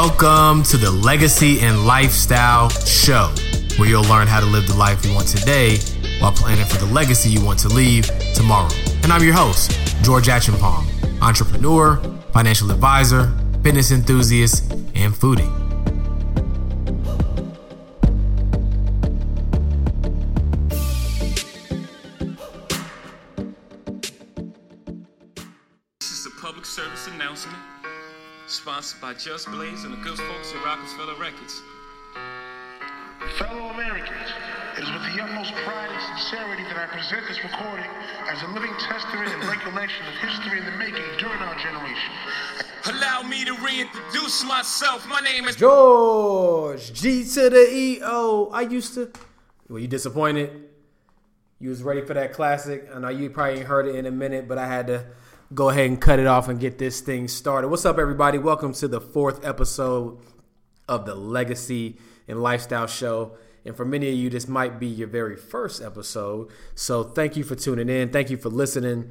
Welcome to the Legacy and Lifestyle Show, where you'll learn how to live the life you want today while planning for the legacy you want to leave tomorrow. And I'm your host, George Achenpalm, entrepreneur, financial advisor, fitness enthusiast, and foodie. Sponsored by Just Blaze and the good folks at Roc-A-Fella Records. Fellow Americans, it is with the utmost pride and sincerity that I present this recording as a living testament and recollection of history in the making during our generation. Allow me to reintroduce myself. My name is George G to the E O. I used to. Were you disappointed? You was ready for that classic. I know you probably ain't heard it in a minute, but I had to go ahead and cut it off and get this thing started. What's up, everybody? Welcome to the fourth episode of the Legacy and Lifestyle Show. And for many of you, this might be your very first episode. So thank you for tuning in. Thank you for listening.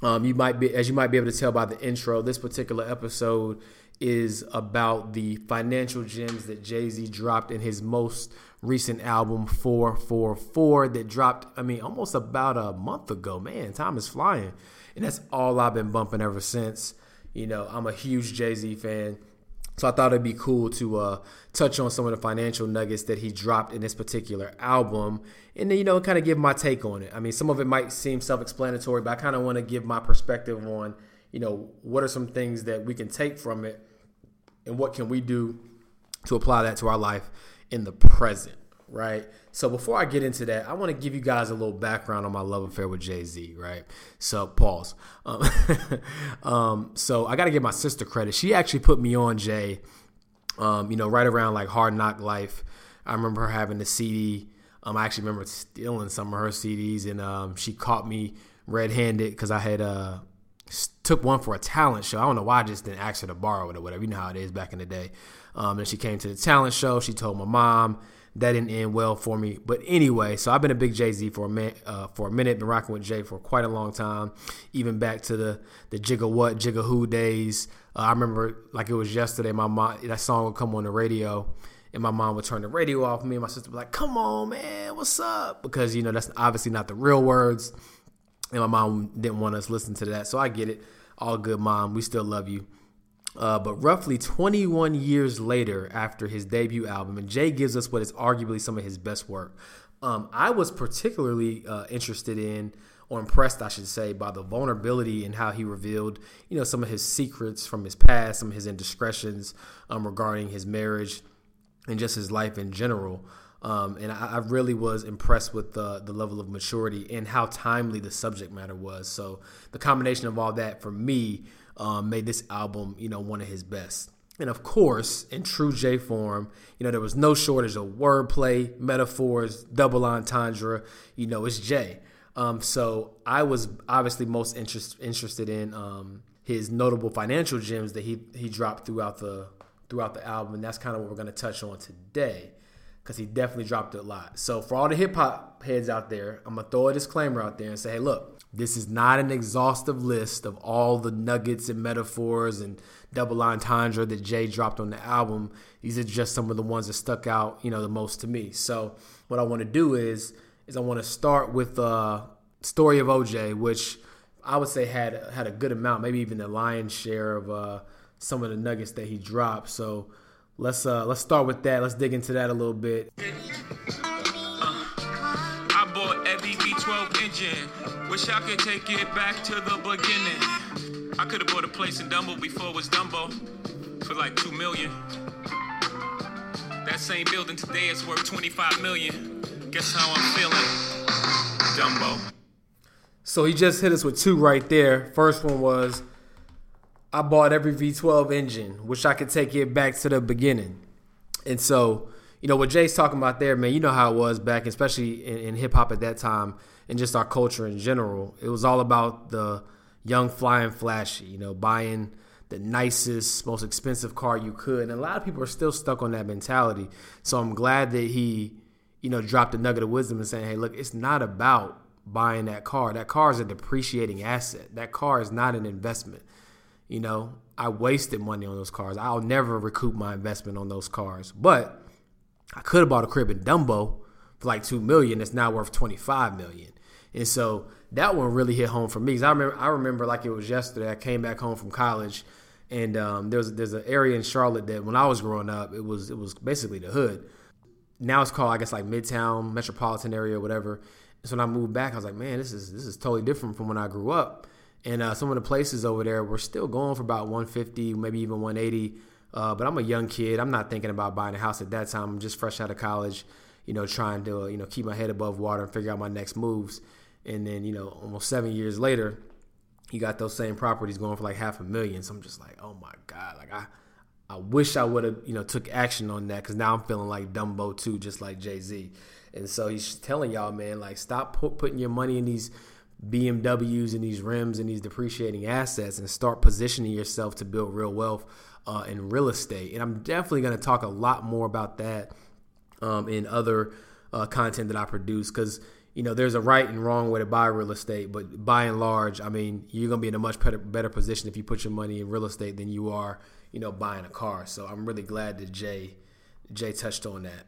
Um, you might be, as you might be able to tell by the intro, this particular episode is about the financial gems that Jay Z dropped in his most recent album, 4:44, that dropped, I mean, almost about a month ago. Man, time is flying. And that's all I've been bumping ever since. You know, I'm a huge Jay Z fan. So I thought it'd be cool to uh, touch on some of the financial nuggets that he dropped in this particular album, and then you know kind of give my take on it. I mean, some of it might seem self-explanatory, but I kind of want to give my perspective on you know what are some things that we can take from it, and what can we do to apply that to our life in the present, right? So before I get into that, I want to give you guys a little background on my love affair with Jay Z, right? So pause. Um, um, so I got to give my sister credit. She actually put me on Jay, um, you know, right around like Hard Knock Life. I remember her having the CD. Um, I actually remember stealing some of her CDs, and um, she caught me red-handed because I had uh, took one for a talent show. I don't know why I just didn't ask her to borrow it or whatever. You know how it is back in the day. Um, and she came to the talent show. She told my mom that didn't end well for me. But anyway, so I've been a big Jay Z for a minute. Uh, for a minute, been rocking with Jay for quite a long time, even back to the the Jigga What Jigga Who days. Uh, I remember like it was yesterday. My mom that song would come on the radio, and my mom would turn the radio off. Me and my sister would be like, "Come on, man, what's up?" Because you know that's obviously not the real words, and my mom didn't want us listen to that. So I get it. All good, mom. We still love you. Uh, but roughly 21 years later, after his debut album, and Jay gives us what is arguably some of his best work. Um, I was particularly uh, interested in, or impressed, I should say, by the vulnerability and how he revealed, you know, some of his secrets from his past, some of his indiscretions um, regarding his marriage and just his life in general. Um, and I, I, really was impressed with the the level of maturity and how timely the subject matter was. So the combination of all that for me um, made this album, you know, one of his best. And of course, in true Jay form, you know, there was no shortage of wordplay, metaphors, double entendre. You know, it's Jay. Um, so I was obviously most interest, interested in um, his notable financial gems that he he dropped throughout the throughout the album, and that's kind of what we're going to touch on today because he definitely dropped a lot. So for all the hip hop heads out there, I'm gonna throw a disclaimer out there and say, hey, look, this is not an exhaustive list of all the nuggets and metaphors and double entendre that Jay dropped on the album. These are just some of the ones that stuck out, you know, the most to me. So what I want to do is is I want to start with uh story of OJ, which I would say had had a good amount, maybe even the lion's share of uh, some of the nuggets that he dropped. So let's uh let's start with that. Let's dig into that a little bit. Bought every V12 engine. Wish I could take it back to the beginning. I could have bought a place in Dumbo before it was Dumbo for like two million. That same building today is worth 25 million. Guess how I'm feeling? Dumbo. So he just hit us with two right there. First one was I bought every V12 engine. Wish I could take it back to the beginning. And so, you know, what Jay's talking about there, man, you know how it was back, especially in, in hip hop at that time and just our culture in general. It was all about the young, flying, flashy, you know, buying the nicest, most expensive car you could. And a lot of people are still stuck on that mentality. So I'm glad that he, you know, dropped a nugget of wisdom and saying, hey, look, it's not about buying that car. That car is a depreciating asset. That car is not an investment. You know, I wasted money on those cars. I'll never recoup my investment on those cars. But I could have bought a crib in Dumbo for like two million. It's now worth twenty five million. And so that one really hit home for me. Cause I remember, I remember like it was yesterday. I came back home from college, and um, there's there's an area in Charlotte that when I was growing up, it was it was basically the hood. Now it's called I guess like Midtown metropolitan area whatever. So when I moved back, I was like, man, this is this is totally different from when I grew up. And uh, some of the places over there were still going for about 150, maybe even 180. Uh, but I'm a young kid. I'm not thinking about buying a house at that time. I'm just fresh out of college, you know, trying to you know keep my head above water and figure out my next moves. And then you know, almost seven years later, you got those same properties going for like half a million. So I'm just like, oh my god, like I. I wish I would have, you know, took action on that because now I'm feeling like Dumbo too, just like Jay Z. And so he's telling y'all, man, like stop put, putting your money in these BMWs and these rims and these depreciating assets and start positioning yourself to build real wealth uh, in real estate. And I'm definitely going to talk a lot more about that um, in other uh, content that I produce because you know there's a right and wrong way to buy real estate, but by and large, I mean you're to be in a much better, better position if you put your money in real estate than you are, you know, buying a car. So I'm really glad that Jay Jay touched on that.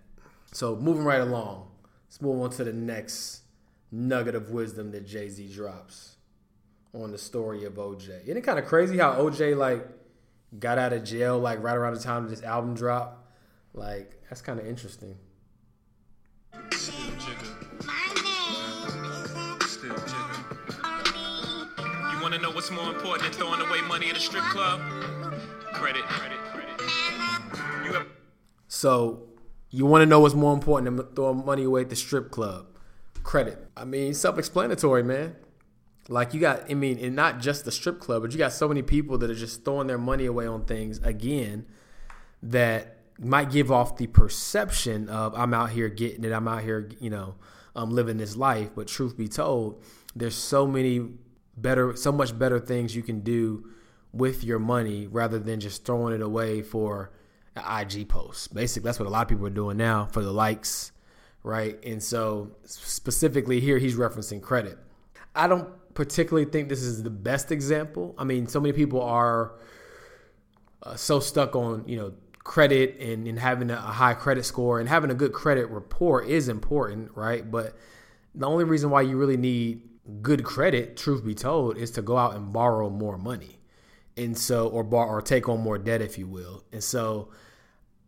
So moving right along, let's move on to the next nugget of wisdom that Jay Z drops on the story of OJ. Isn't it kind of crazy how OJ like got out of jail like right around the time this album dropped? Like that's kind of interesting. What's more important than throwing away money in a strip club? Credit, credit, credit. You have So you want to know what's more important than throwing money away at the strip club? Credit. I mean, self-explanatory, man. Like you got, I mean, and not just the strip club, but you got so many people that are just throwing their money away on things again that might give off the perception of I'm out here getting it, I'm out here, you know, I'm living this life. But truth be told, there's so many better, so much better things you can do with your money rather than just throwing it away for an IG post. Basically, that's what a lot of people are doing now for the likes, right? And so specifically here, he's referencing credit. I don't particularly think this is the best example. I mean, so many people are uh, so stuck on you know credit and, and having a high credit score and having a good credit report is important, right? But the only reason why you really need good credit, truth be told, is to go out and borrow more money, and so or bar or take on more debt, if you will. And so,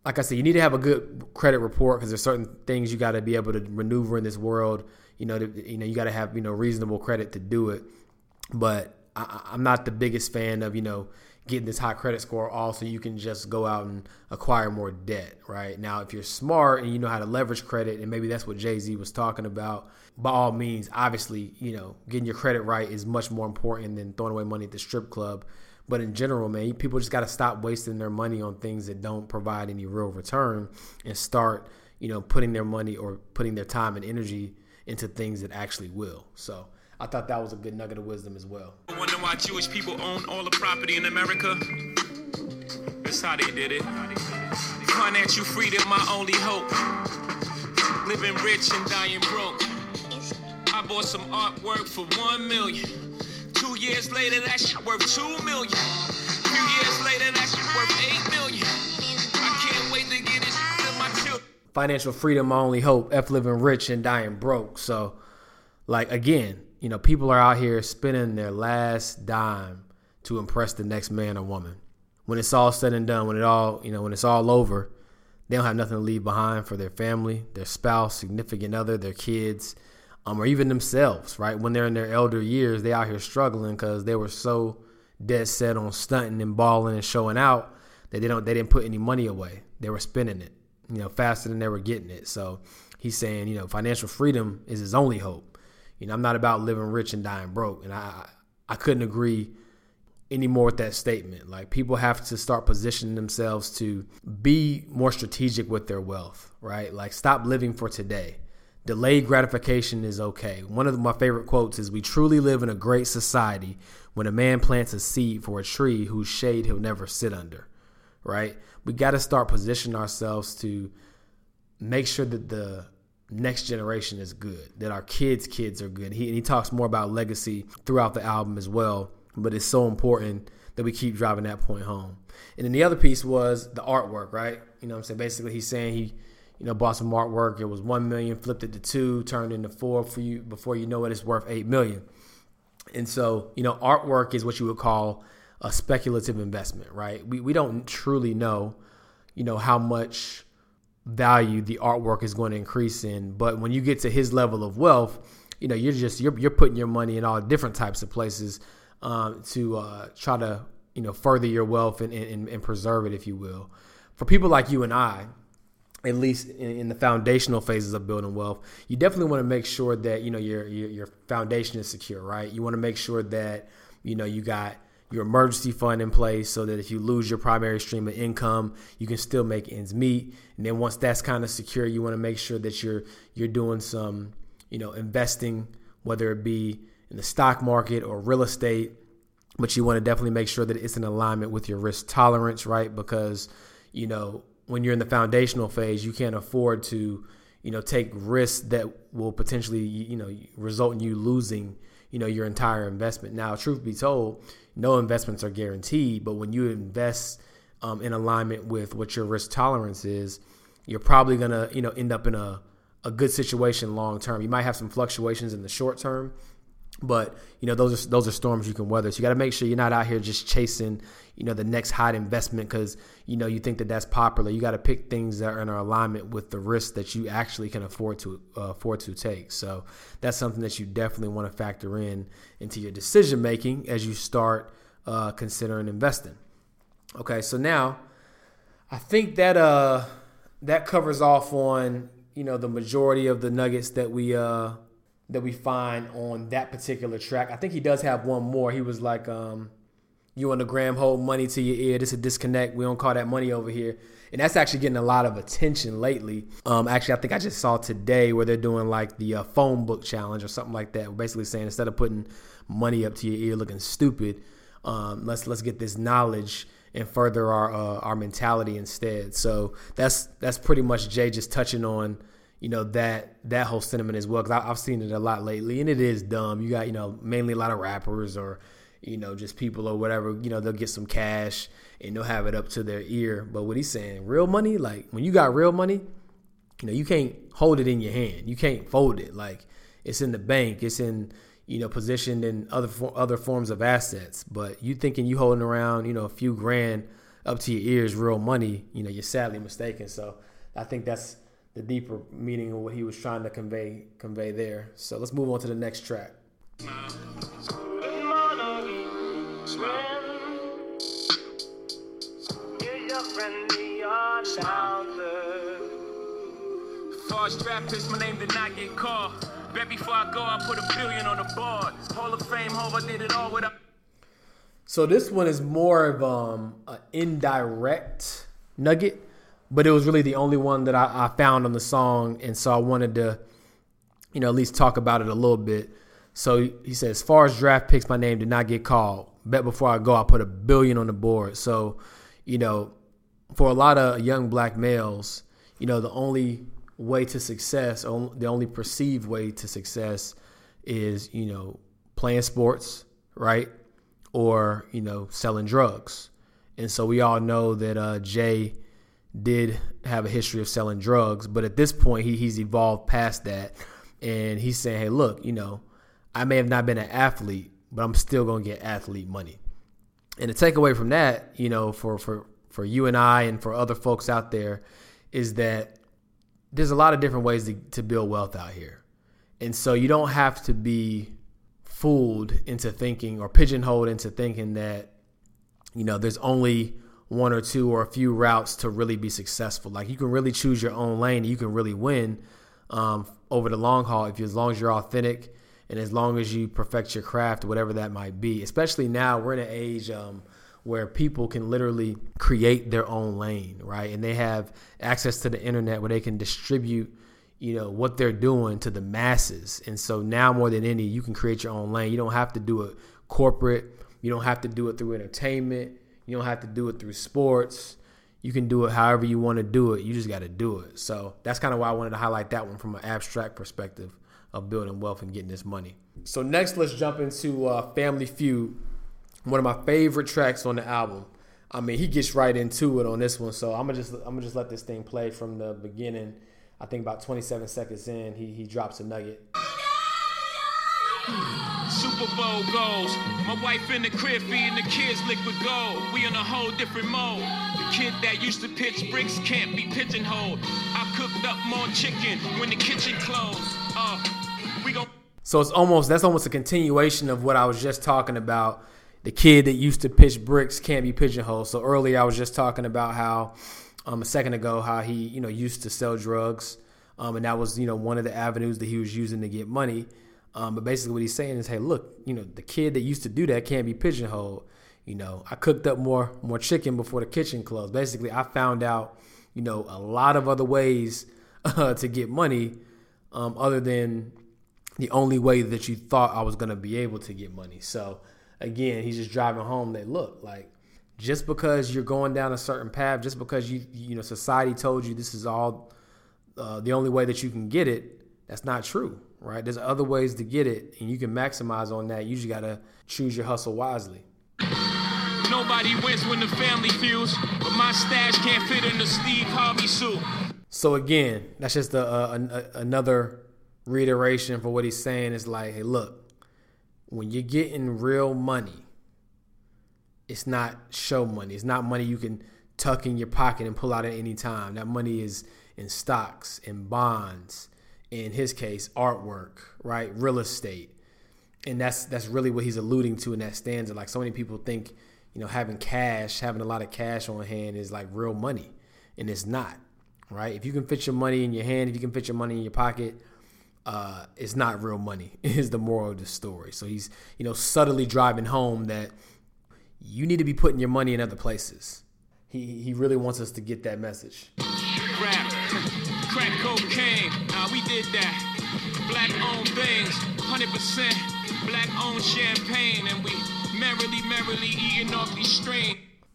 like I said, you need to have a good credit report because there's certain things you got to be able to maneuver in this world. You know, to, you know, you got to have you know reasonable credit to do it. But I, I'm not the biggest fan of you know getting this high credit score all so you can just go out and acquire more debt, right? Now, if you're smart and you know how to leverage credit, and maybe that's what Jay Z was talking about, by all means, obviously, you know, getting your credit right is much more important than throwing away money at the strip club. But in general, man, people just got to stop wasting their money on things that don't provide any real return and start, you know, putting their money or putting their time and energy into things that actually will. So, I thought that was a good nugget of wisdom as well. Wonder why Jewish people own all the property in America? That's how they did it. Financial freedom, my only hope. Living rich and dying broke. I bought some artwork for one million. Two years later, that shit worth two million. Few years later, that shit worth eight million. I can't wait to get it to my children. financial freedom my only hope f living rich and dying broke so like again you know people are out here spending their last dime to impress the next man or woman when it's all said and done when it all you know when it's all over they don't have nothing to leave behind for their family their spouse significant other their kids um, or even themselves right when they're in their elder years they out here struggling because they were so dead set on stunting and balling and showing out that they don't they didn't put any money away they were spending it you know, faster than they were getting it. So he's saying, you know, financial freedom is his only hope. You know, I'm not about living rich and dying broke. And I I couldn't agree anymore with that statement. Like people have to start positioning themselves to be more strategic with their wealth, right? Like stop living for today. Delayed gratification is okay. One of my favorite quotes is We truly live in a great society when a man plants a seed for a tree whose shade he'll never sit under right? We got to start positioning ourselves to make sure that the next generation is good, that our kids' kids are good. He, and he talks more about legacy throughout the album as well, but it's so important that we keep driving that point home. And then the other piece was the artwork, right? You know I'm saying? Basically, he's saying he, you know, bought some artwork. It was one million, flipped it to two, turned into four for you. Before you know it, it's worth eight million. And so, you know, artwork is what you would call a speculative investment, right? We we don't truly know, you know, how much value the artwork is going to increase in. But when you get to his level of wealth, you know, you're just you're you're putting your money in all different types of places um, to uh, try to you know further your wealth and, and, and preserve it, if you will. For people like you and I, at least in, in, the foundational phases of building wealth, you definitely want to make sure that you know your, your your foundation is secure, right? You want to make sure that you know you got your emergency fund in place so that if you lose your primary stream of income, you can still make ends meet. And then once that's kind of secure, you want to make sure that you're you're doing some, you know, investing, whether it be in the stock market or real estate. But you want to definitely make sure that it's in alignment with your risk tolerance, right? Because, you know, when you're in the foundational phase, you can't afford to, you know, take risks that will potentially, you know, result in you losing, you know, your entire investment. Now, truth be told, no investments are guaranteed, but when you invest um, in alignment with what your risk tolerance is, you're probably gonna you know end up in a a good situation long term. You might have some fluctuations in the short term, but you know those are those are storms you can weather. So you got to make sure you're not out here just chasing you know the next hot investment because you know you think that that's popular. You got to pick things that are in alignment with the risk that you actually can afford to uh, afford to take. So that's something that you definitely want to factor in into your decision making as you start uh, considering investing. Okay, so now I think that uh that covers off on you know the majority of the nuggets that we uh that we find on that particular track. I think he does have one more. He was like, um, you on the gram hold money to your ear. This is a disconnect. We don't call that money over here. And that's actually getting a lot of attention lately. Um, actually, I think I just saw today where they're doing like the uh, phone book challenge or something like that. Basically saying instead of putting money up to your ear looking stupid, um, let's let's get this knowledge and further our uh, our mentality instead. So that's that's pretty much Jay just touching on you know that that whole sentiment as well because I've seen it a lot lately and it is dumb. You got you know mainly a lot of rappers or you know just people or whatever. You know they'll get some cash and they'll have it up to their ear. But what he's saying, real money, like when you got real money, you know you can't hold it in your hand. You can't fold it like it's in the bank. It's in you know positioned in other other forms of assets. But you thinking you holding around you know a few grand up to your ears, real money, you know you're sadly mistaken. So I think that's the deeper meaning of what he was trying to convey convey there. So let's move on to the next track. Picks, my name did not get called. Bet before I go, I put a billion on the board. Hall of Fame, Hova did it all without. So this one is more of um, an indirect nugget but it was really the only one that I, I, found on the song, and so I wanted to, you know, at least talk about it a little bit. So he says, as far as draft picks, my name did not get called. Bet before I go, I put a billion on the board. So, you know, for a lot of young black males, you know, the only way to success, the only perceived way to success, is you know playing sports, right, or you know selling drugs. And so we all know that uh, Jay did have a history of selling drugs, but at this point he, he's evolved past that, and he's saying, "Hey, look, you know, I may have not been an athlete, but I'm still gonna get athlete money." And the takeaway from that, you know, for for for you and I and for other folks out there, is that there's a lot of different ways to, to build wealth out here, and so you don't have to be fooled into thinking or pigeonholed into thinking that you know there's only one or two or a few routes to really be successful. Like you can really choose your own lane. You can really win um, over the long haul if you, as long as you're authentic and as long as you perfect your craft, whatever that might be. Especially now, we're in an age um, where people can literally create their own lane, right? And they have access to the internet where they can distribute, you know, what they're doing to the masses. And so now more than any, you can create your own lane. You don't have to do it corporate. You don't have to do it through entertainment you don't have to do it through sports. You can do it however you want to do it. You just got to do it. So that's kind of why I wanted to highlight that one from an abstract perspective of building wealth and getting this money. So next, let's jump into uh, Family Feud, one of my favorite tracks on the album. I mean, he gets right into it on this one. So I'm gonna just I'm gonna just let this thing play from the beginning. I think about 27 seconds in, he he drops a nugget. Super Bowl goals. My wife in the crib feeding the kids liquid gold. We in a whole different mode. The kid that used to pitch bricks can't be pigeonholed. I cooked up more chicken when the kitchen closed. Uh, we gon' So it's almost that's almost a continuation of what I was just talking about. The kid that used to pitch bricks can't be pigeonholed. So earlier I was just talking about how um, a second ago how he you know used to sell drugs, um, and that was you know one of the avenues that he was using to get money. Um, but basically what he's saying is, hey, look, you know the kid that used to do that can't be pigeonholed. You know, I cooked up more more chicken before the kitchen closed. Basically, I found out you know a lot of other ways uh, to get money um, other than the only way that you thought I was to be able to get money. So again, he's just driving home that look like just because you're going down a certain path, just because you you know society told you this is all uh, the only way that you can get it, that's not true, right? There's other ways to get it, and you can maximize on that. You just gotta choose your hustle wisely. Nobody wins when the family feuds, but my stash can't fit in the Steve Harvey suit. So again, that's just a, a, a, another reiteration for what he's saying. Is like, hey, look, when you're getting real money, it's not show money. It's not money you can tuck in your pocket and pull out at any time. That money is in stocks, in bonds, in his case, artwork, right? Real estate. And that's that's really what he's alluding to in that stanza. Like so many people think, you know, having cash, having a lot of cash on hand is like real money. And it's not. Right? If you can fit your money in your hand, if you can fit your money in your pocket, uh, it's not real money, is the moral of the story. So he's, you know, subtly driving home that you need to be putting your money in other places. He, he really wants us to get that message. Crack cocaine, nah, we did that. Black owned things, 100% black owned champagne, and we merrily, merrily eating off these.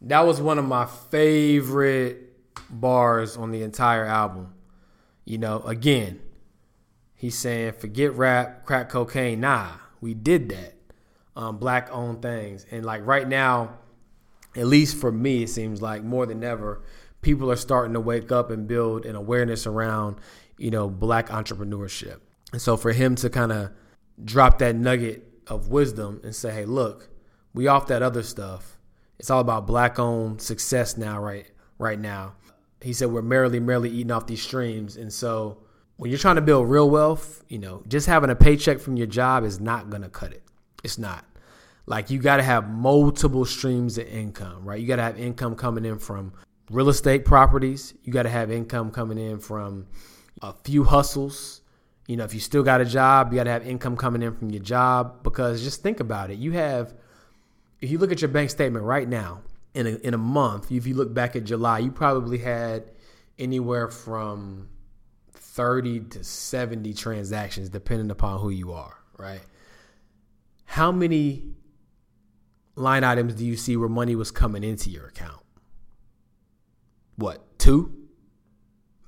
That was one of my favorite bars on the entire album. You know, again, he's saying, forget rap, crack cocaine. Nah, we did that. Um, black owned things. And like right now, at least for me, it seems like more than ever, people are starting to wake up and build an awareness around, you know, black entrepreneurship. And so for him to kind of drop that nugget of wisdom and say, hey, look, we off that other stuff. It's all about black owned success now, right? Right now. He said we're merrily, merrily eating off these streams. And so when you're trying to build real wealth, you know, just having a paycheck from your job is not gonna cut it. It's not. Like you got to have multiple streams of income, right? You got to have income coming in from real estate properties. You got to have income coming in from a few hustles. You know, if you still got a job, you got to have income coming in from your job because just think about it. You have, if you look at your bank statement right now, in a, in a month, if you look back at July, you probably had anywhere from 30 to 70 transactions, depending upon who you are, right? How many line items do you see where money was coming into your account? What, two?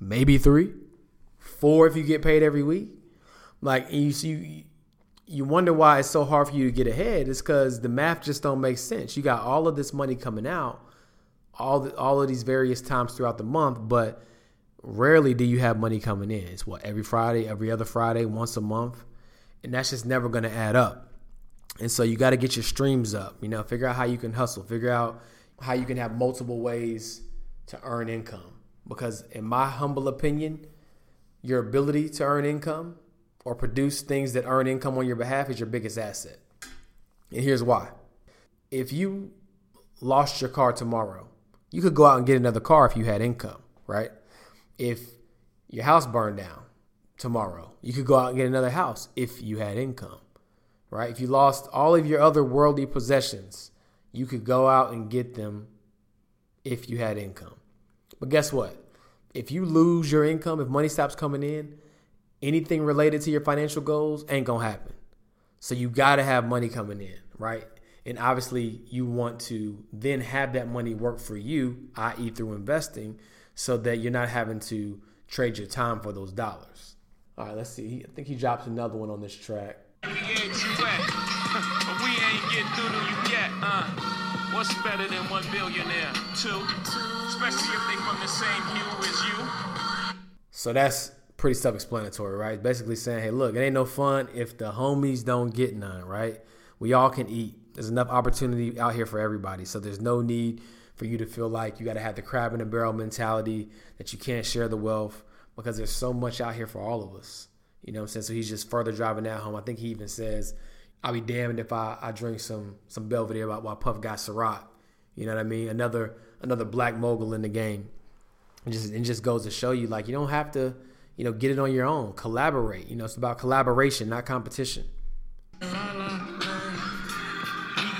Maybe three? Four if you get paid every week? Like you see you wonder why it's so hard for you to get ahead. It's because the math just don't make sense. You got all of this money coming out, all the, all of these various times throughout the month, but rarely do you have money coming in. It's what every Friday, every other Friday, once a month, and that's just never going to add up. And so you got to get your streams up. You know, figure out how you can hustle. Figure out how you can have multiple ways to earn income. Because in my humble opinion, your ability to earn income or produce things that earn income on your behalf is your biggest asset. And here's why. If you lost your car tomorrow, you could go out and get another car if you had income, right? If your house burned down tomorrow, you could go out and get another house if you had income, right? If you lost all of your other worldly possessions, you could go out and get them if you had income. But guess what? If you lose your income, if money stops coming in, anything related to your financial goals ain't gonna happen. So you gotta have money coming in, right? And obviously, you want to then have that money work for you, i.e., through investing, so that you're not having to trade your time for those dollars. All right, let's see. I think he drops another one on this track. What's better than one billionaire? Two, especially if they from the same hue as you. So that's pretty self-explanatory, right? Basically saying, hey, look, it ain't no fun if the homies don't get none, right? We all can eat. There's enough opportunity out here for everybody. So there's no need for you to feel like you got to have the crab in the barrel mentality that you can't share the wealth because there's so much out here for all of us. You know what I'm saying? So he's just further driving that home. I think he even says, I'll be damned if I, I drink some some Belvedere while, while Puff got Ciroc. You know what I mean? Another another black mogul in the game. It just it just goes to show you like you don't have to, you know, get it on your own. Collaborate. You know, it's about collaboration, not competition. We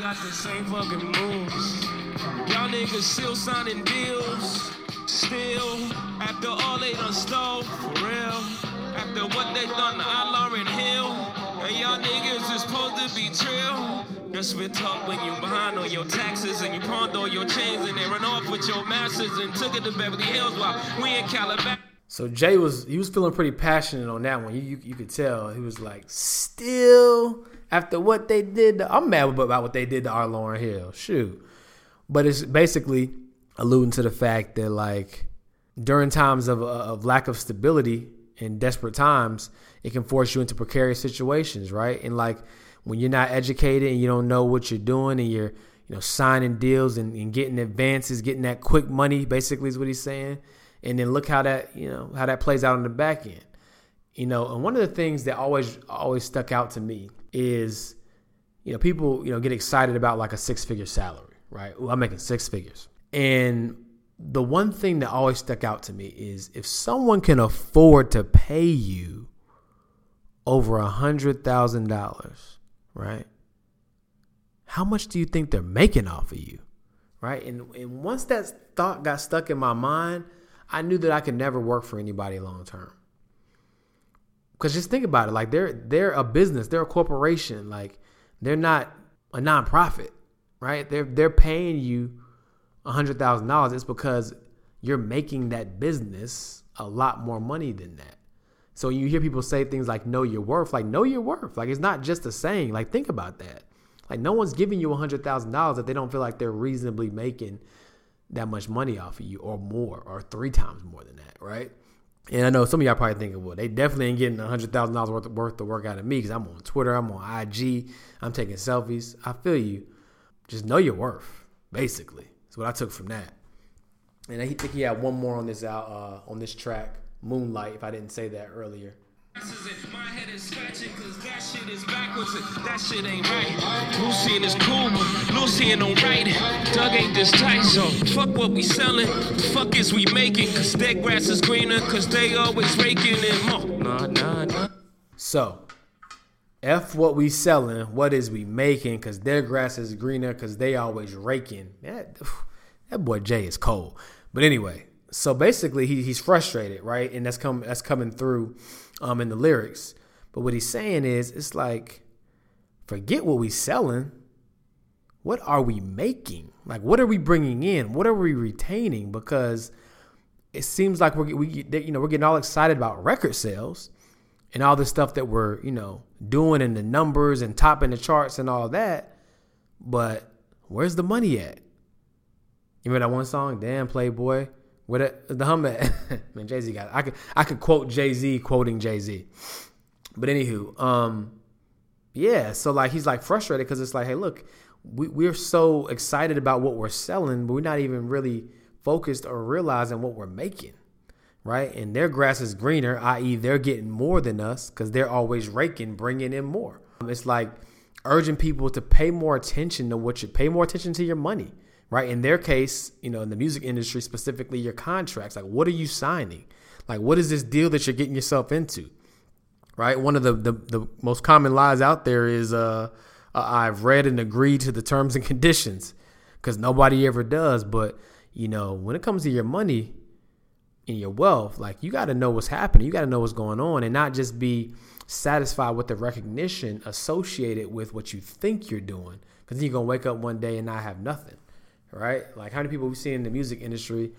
got the same fucking moves. Y'all niggas still signing deals. Still, after all they done stole, for real. After what they done Hill. And y'all niggas is supposed to be trill. Just been talk when you behind on your taxes and you pawned all your chains and they run off with your masters and took it to Beverly Hills while we in Calabash. So Jay was he was feeling pretty passionate on that one. You you, you could tell he was like, still after what they did. To, I'm mad about what they did to our Lauryn Hill. Shoot, but it's basically alluding to the fact that like during times of of lack of stability in desperate times, it can force you into precarious situations, right? And like when you're not educated and you don't know what you're doing and you're you know signing deals and, and getting advances, getting that quick money, basically is what he's saying. And then look how that you know how that plays out on the back end. You know and one of the things that always always stuck out to me is you know people you know get excited about like a six figure salary right? Ooh, i'm making six figures. And the one thing that always stuck out to me is if someone can afford to pay you over a hundred thousand dollars right how much do you think they're making off of you right and, and once that thought got stuck in my mind I knew that I could never work for anybody long term. Cause just think about it, like they're they're a business, they're a corporation, like they're not a nonprofit, right? They're they're paying you a hundred thousand dollars. It's because you're making that business a lot more money than that. So you hear people say things like "know your worth," like "know your worth," like it's not just a saying. Like think about that. Like no one's giving you a hundred thousand dollars if they don't feel like they're reasonably making that much money off of you or more or three times more than that, right? And I know some of y'all probably thinking, well, they definitely ain't getting hundred thousand dollars worth worth of work out of me because I'm on Twitter, I'm on IG, I'm taking selfies. I feel you. Just know your worth, basically. That's what I took from that. And I think he had one more on this out uh, on this track, Moonlight. If I didn't say that earlier. My head is scratching cause that shit is backwards. That shit ain't right. Lucian is cool, but Lucian don't right. Doug ain't this tight, so fuck what we selling. Fuck is we making, cause their grass is greener, cause they always raking and more. Nah, nah, nah. So, F what we selling, what is we making, cause their grass is greener, cause they always raking. That, that boy Jay is cold. But anyway, so basically he, he's frustrated, right? And that's come that's coming through um, in the lyrics. But what he's saying is, it's like, forget what we selling. What are we making? Like, what are we bringing in? What are we retaining? Because it seems like we're we you know we're getting all excited about record sales and all the stuff that we're you know doing and the numbers and topping the charts and all that. But where's the money at? You remember that one song, "Damn Playboy"? Where the, the hum? Man, Jay Z got. It. I could I could quote Jay Z quoting Jay Z. But anywho, um, yeah. So like he's like frustrated because it's like, hey, look, we we're so excited about what we're selling, but we're not even really focused or realizing what we're making, right? And their grass is greener, i.e., they're getting more than us because they're always raking, bringing in more. It's like urging people to pay more attention to what you pay more attention to your money right? In their case, you know, in the music industry, specifically your contracts, like what are you signing? Like what is this deal that you're getting yourself into? Right? One of the the, the most common lies out there is uh, uh I've read and agreed to the terms and conditions cuz nobody ever does, but you know, when it comes to your money and your wealth, like you got to know what's happening. You got to know what's going on and not just be satisfied with the recognition associated with what you think you're doing cuz you're going to wake up one day and not have nothing right? Like how many people we see in the music industry,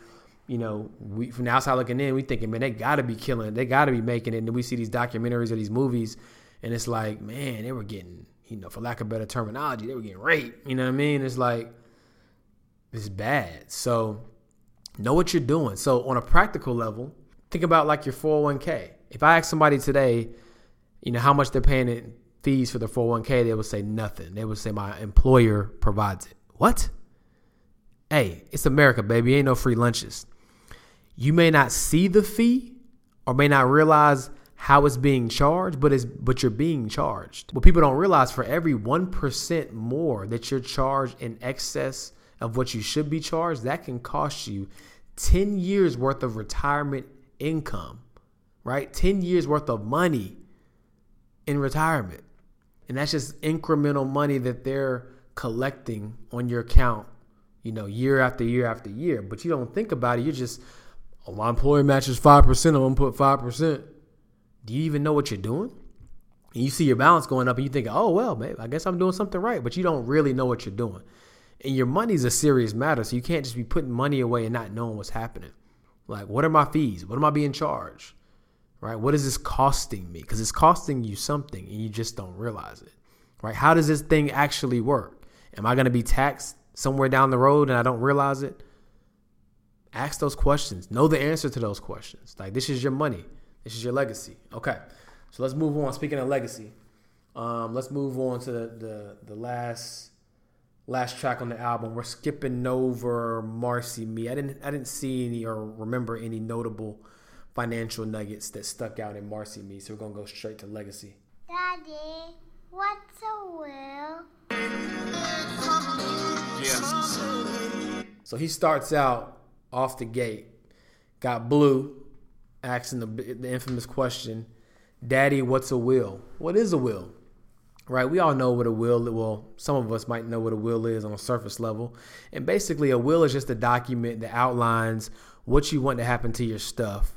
you know, we from the outside looking in, we thinking, man, they gotta be killing. They gotta be making it. And then we see these documentaries or these movies and it's like, man, they were getting, you know, for lack of better terminology, they were getting raped. You know what I mean? It's like it's bad. So know what you're doing. So on a practical level, think about like your 401k. If I ask somebody today, you know, how much they're paying in fees for their 401k, they would say nothing. They would say my employer provides it. What? Hey, it's America, baby. Ain't no free lunches. You may not see the fee or may not realize how it's being charged, but it's but you're being charged. What people don't realize for every 1% more that you're charged in excess of what you should be charged, that can cost you 10 years worth of retirement income, right? 10 years worth of money in retirement. And that's just incremental money that they're collecting on your account, you know, year after year after year. But you don't think about it. You're just, oh, my employer matches 5%, I'm going to put 5%. Do you even know what you're doing? And you see your balance going up and you think, oh, well, babe, I guess I'm doing something right. But you don't really know what you're doing. And your money's a serious matter. So you can't just be putting money away and not knowing what's happening. Like, what are my fees? What am I being charged? Right? What is this costing me? Because it's costing you something and you just don't realize it. Right? How does this thing actually work? Am I going to be taxed somewhere down the road and I don't realize it? Ask those questions. Know the answer to those questions. Like, this is your money. This is your legacy. Okay. So let's move on. Speaking of legacy, um, let's move on to the, the, the last last track on the album. We're skipping over Marcy Me. I didn't I didn't see any or remember any notable financial nuggets that stuck out in Marcy Me. So we're gonna go straight to Legacy. Daddy, what's a will? Yeah. So he starts out off the gate, got Blue, asking the, the infamous question, "Daddy, what's a will? What is a will?" Right? We all know what a will. Well, some of us might know what a will is on a surface level, and basically, a will is just a document that outlines what you want to happen to your stuff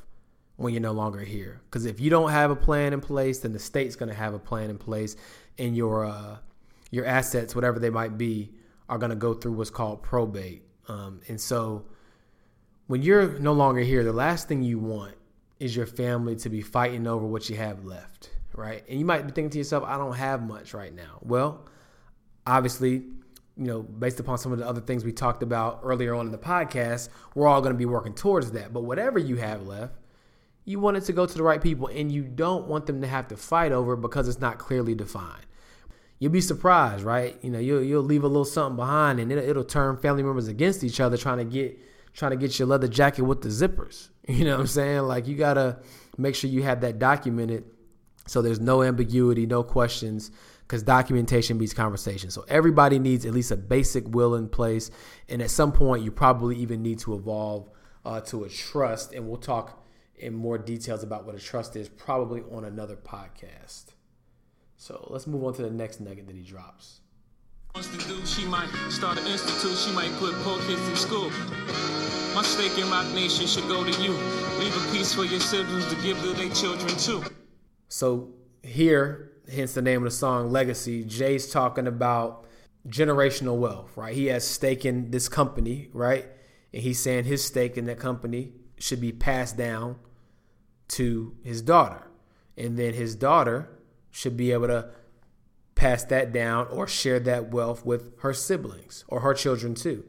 when you're no longer here. Because if you don't have a plan in place, then the state's going to have a plan in place, and your uh, your assets, whatever they might be, are going to go through what's called probate. Um, and so, when you're no longer here, the last thing you want is your family to be fighting over what you have left right? And you might be thinking to yourself, I don't have much right now. Well, obviously, you know, based upon some of the other things we talked about earlier on in the podcast, we're all going to be working towards that. But whatever you have left, you want it to go to the right people and you don't want them to have to fight over it because it's not clearly defined. You'll be surprised, right? You know, you'll, you'll leave a little something behind and it'll, it'll turn family members against each other trying to get trying to get your leather jacket with the zippers. You know what I'm saying? Like you got to make sure you have that documented so there's no ambiguity, no questions, because documentation beats conversation. So everybody needs at least a basic will in place. And at some point, you probably even need to evolve uh, to a trust. And we'll talk in more details about what a trust is probably on another podcast. So let's move on to the next nugget that he drops. Do, she might start an institute, she might put poor kids in school. My stake in Nation should go to you. Leave a piece for your siblings to give to their children too. So here, hence the name of the song Legacy, Jay's talking about generational wealth, right? He has stake in this company, right? And he's saying his stake in that company should be passed down to his daughter. And then his daughter should be able to pass that down or share that wealth with her siblings or her children too.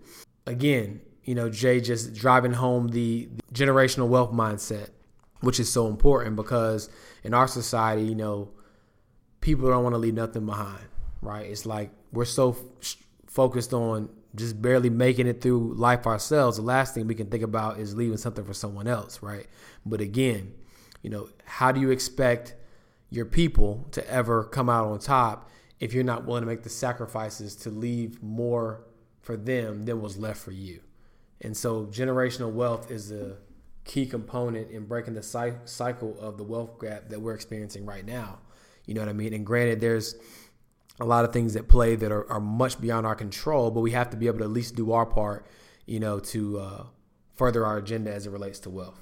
Again, you know, Jay just driving home the, the generational wealth mindset which is so important because in our society, you know, people don't want to leave nothing behind, right? It's like we're so f- focused on just barely making it through life ourselves. The last thing we can think about is leaving something for someone else, right? But again, you know, how do you expect your people to ever come out on top if you're not willing to make the sacrifices to leave more for them than was left for you? And so generational wealth is a key component in breaking the cycle of the wealth gap that we're experiencing right now. You know what I mean? And granted, there's a lot of things that play that are, are much beyond our control, but we have to be able to at least do our part, you know, to uh, further our agenda as it relates to wealth.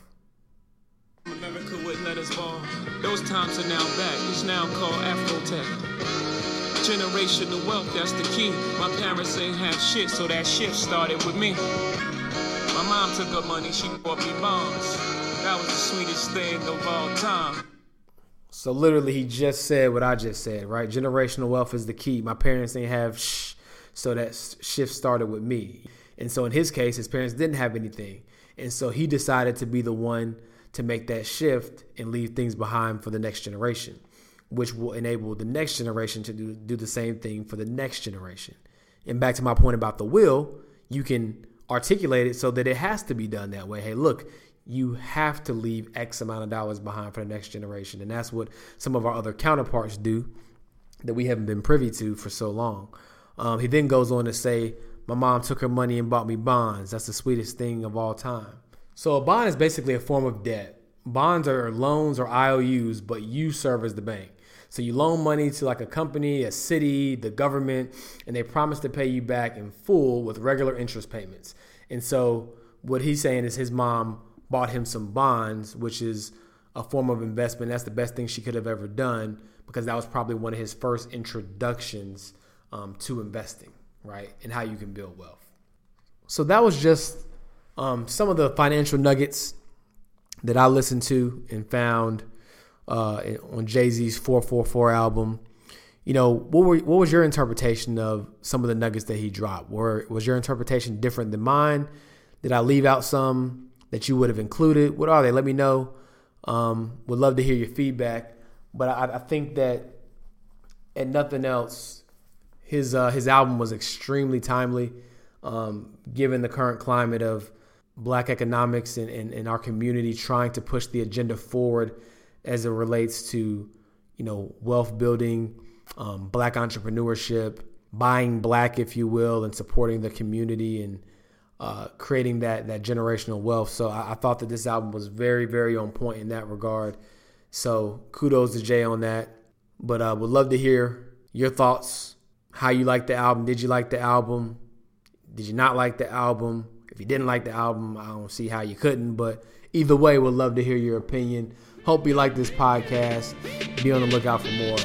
America wouldn't let us fall. Those times are now back. It's now called Afrotech. Generational wealth, that's the key. My parents ain't have shit, so that shit started with me. My mom took her money, she bought me bonds. That was the sweetest thing of all time. So literally, he just said what I just said, right? Generational wealth is the key. My parents didn't have shh, so that shift started with me. And so in his case, his parents didn't have anything, and so he decided to be the one to make that shift and leave things behind for the next generation, which will enable the next generation to do, do the same thing for the next generation. And back to my point about the will, you can articulate it so that it has to be done that way. Hey, look, you have to leave X amount of dollars behind for the next generation. And that's what some of our other counterparts do that we haven't been privy to for so long. Um, he then goes on to say, My mom took her money and bought me bonds. That's the sweetest thing of all time. So a bond is basically a form of debt. Bonds are loans or IOUs, but you serve as the bank. So you loan money to like a company, a city, the government, and they promise to pay you back in full with regular interest payments. And so what he's saying is his mom bought him some bonds, which is a form of investment. That's the best thing she could have ever done because that was probably one of his first introductions um, to investing, right? And how you can build wealth. So that was just um, some of the financial nuggets that I listened to and found uh, on Jay Z's 4:44 album. You know, what were what was your interpretation of some of the nuggets that he dropped? Were was your interpretation different than mine? Did I leave out some? that you would have included? What are they? Let me know. Um, would love to hear your feedback. But I, I think that, and nothing else, his uh, his album was extremely timely, um, given the current climate of black economics and, and, and, our community trying to push the agenda forward as it relates to, you know, wealth building, um, black entrepreneurship, buying black, if you will, and supporting the community and uh, creating that that generational wealth. So I, I, thought that this album was very very on point in that regard. So kudos to Jay on that. But uh, would love to hear your thoughts. How you like the album? Did you like the album? Did you not like the album? If you didn't like the album, I don't see how you couldn't. But either way, would love to hear your opinion. Hope you like this podcast. Be on the lookout for more.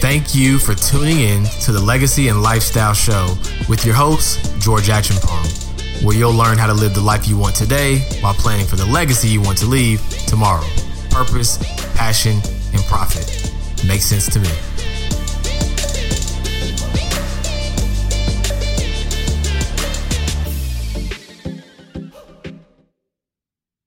Thank you for tuning in to the Legacy and Lifestyle Show with your host, George Action Achenpong, where you'll learn how to live the life you want today while planning for the legacy you want to leave tomorrow. Purpose, passion, and profit. Makes sense to me.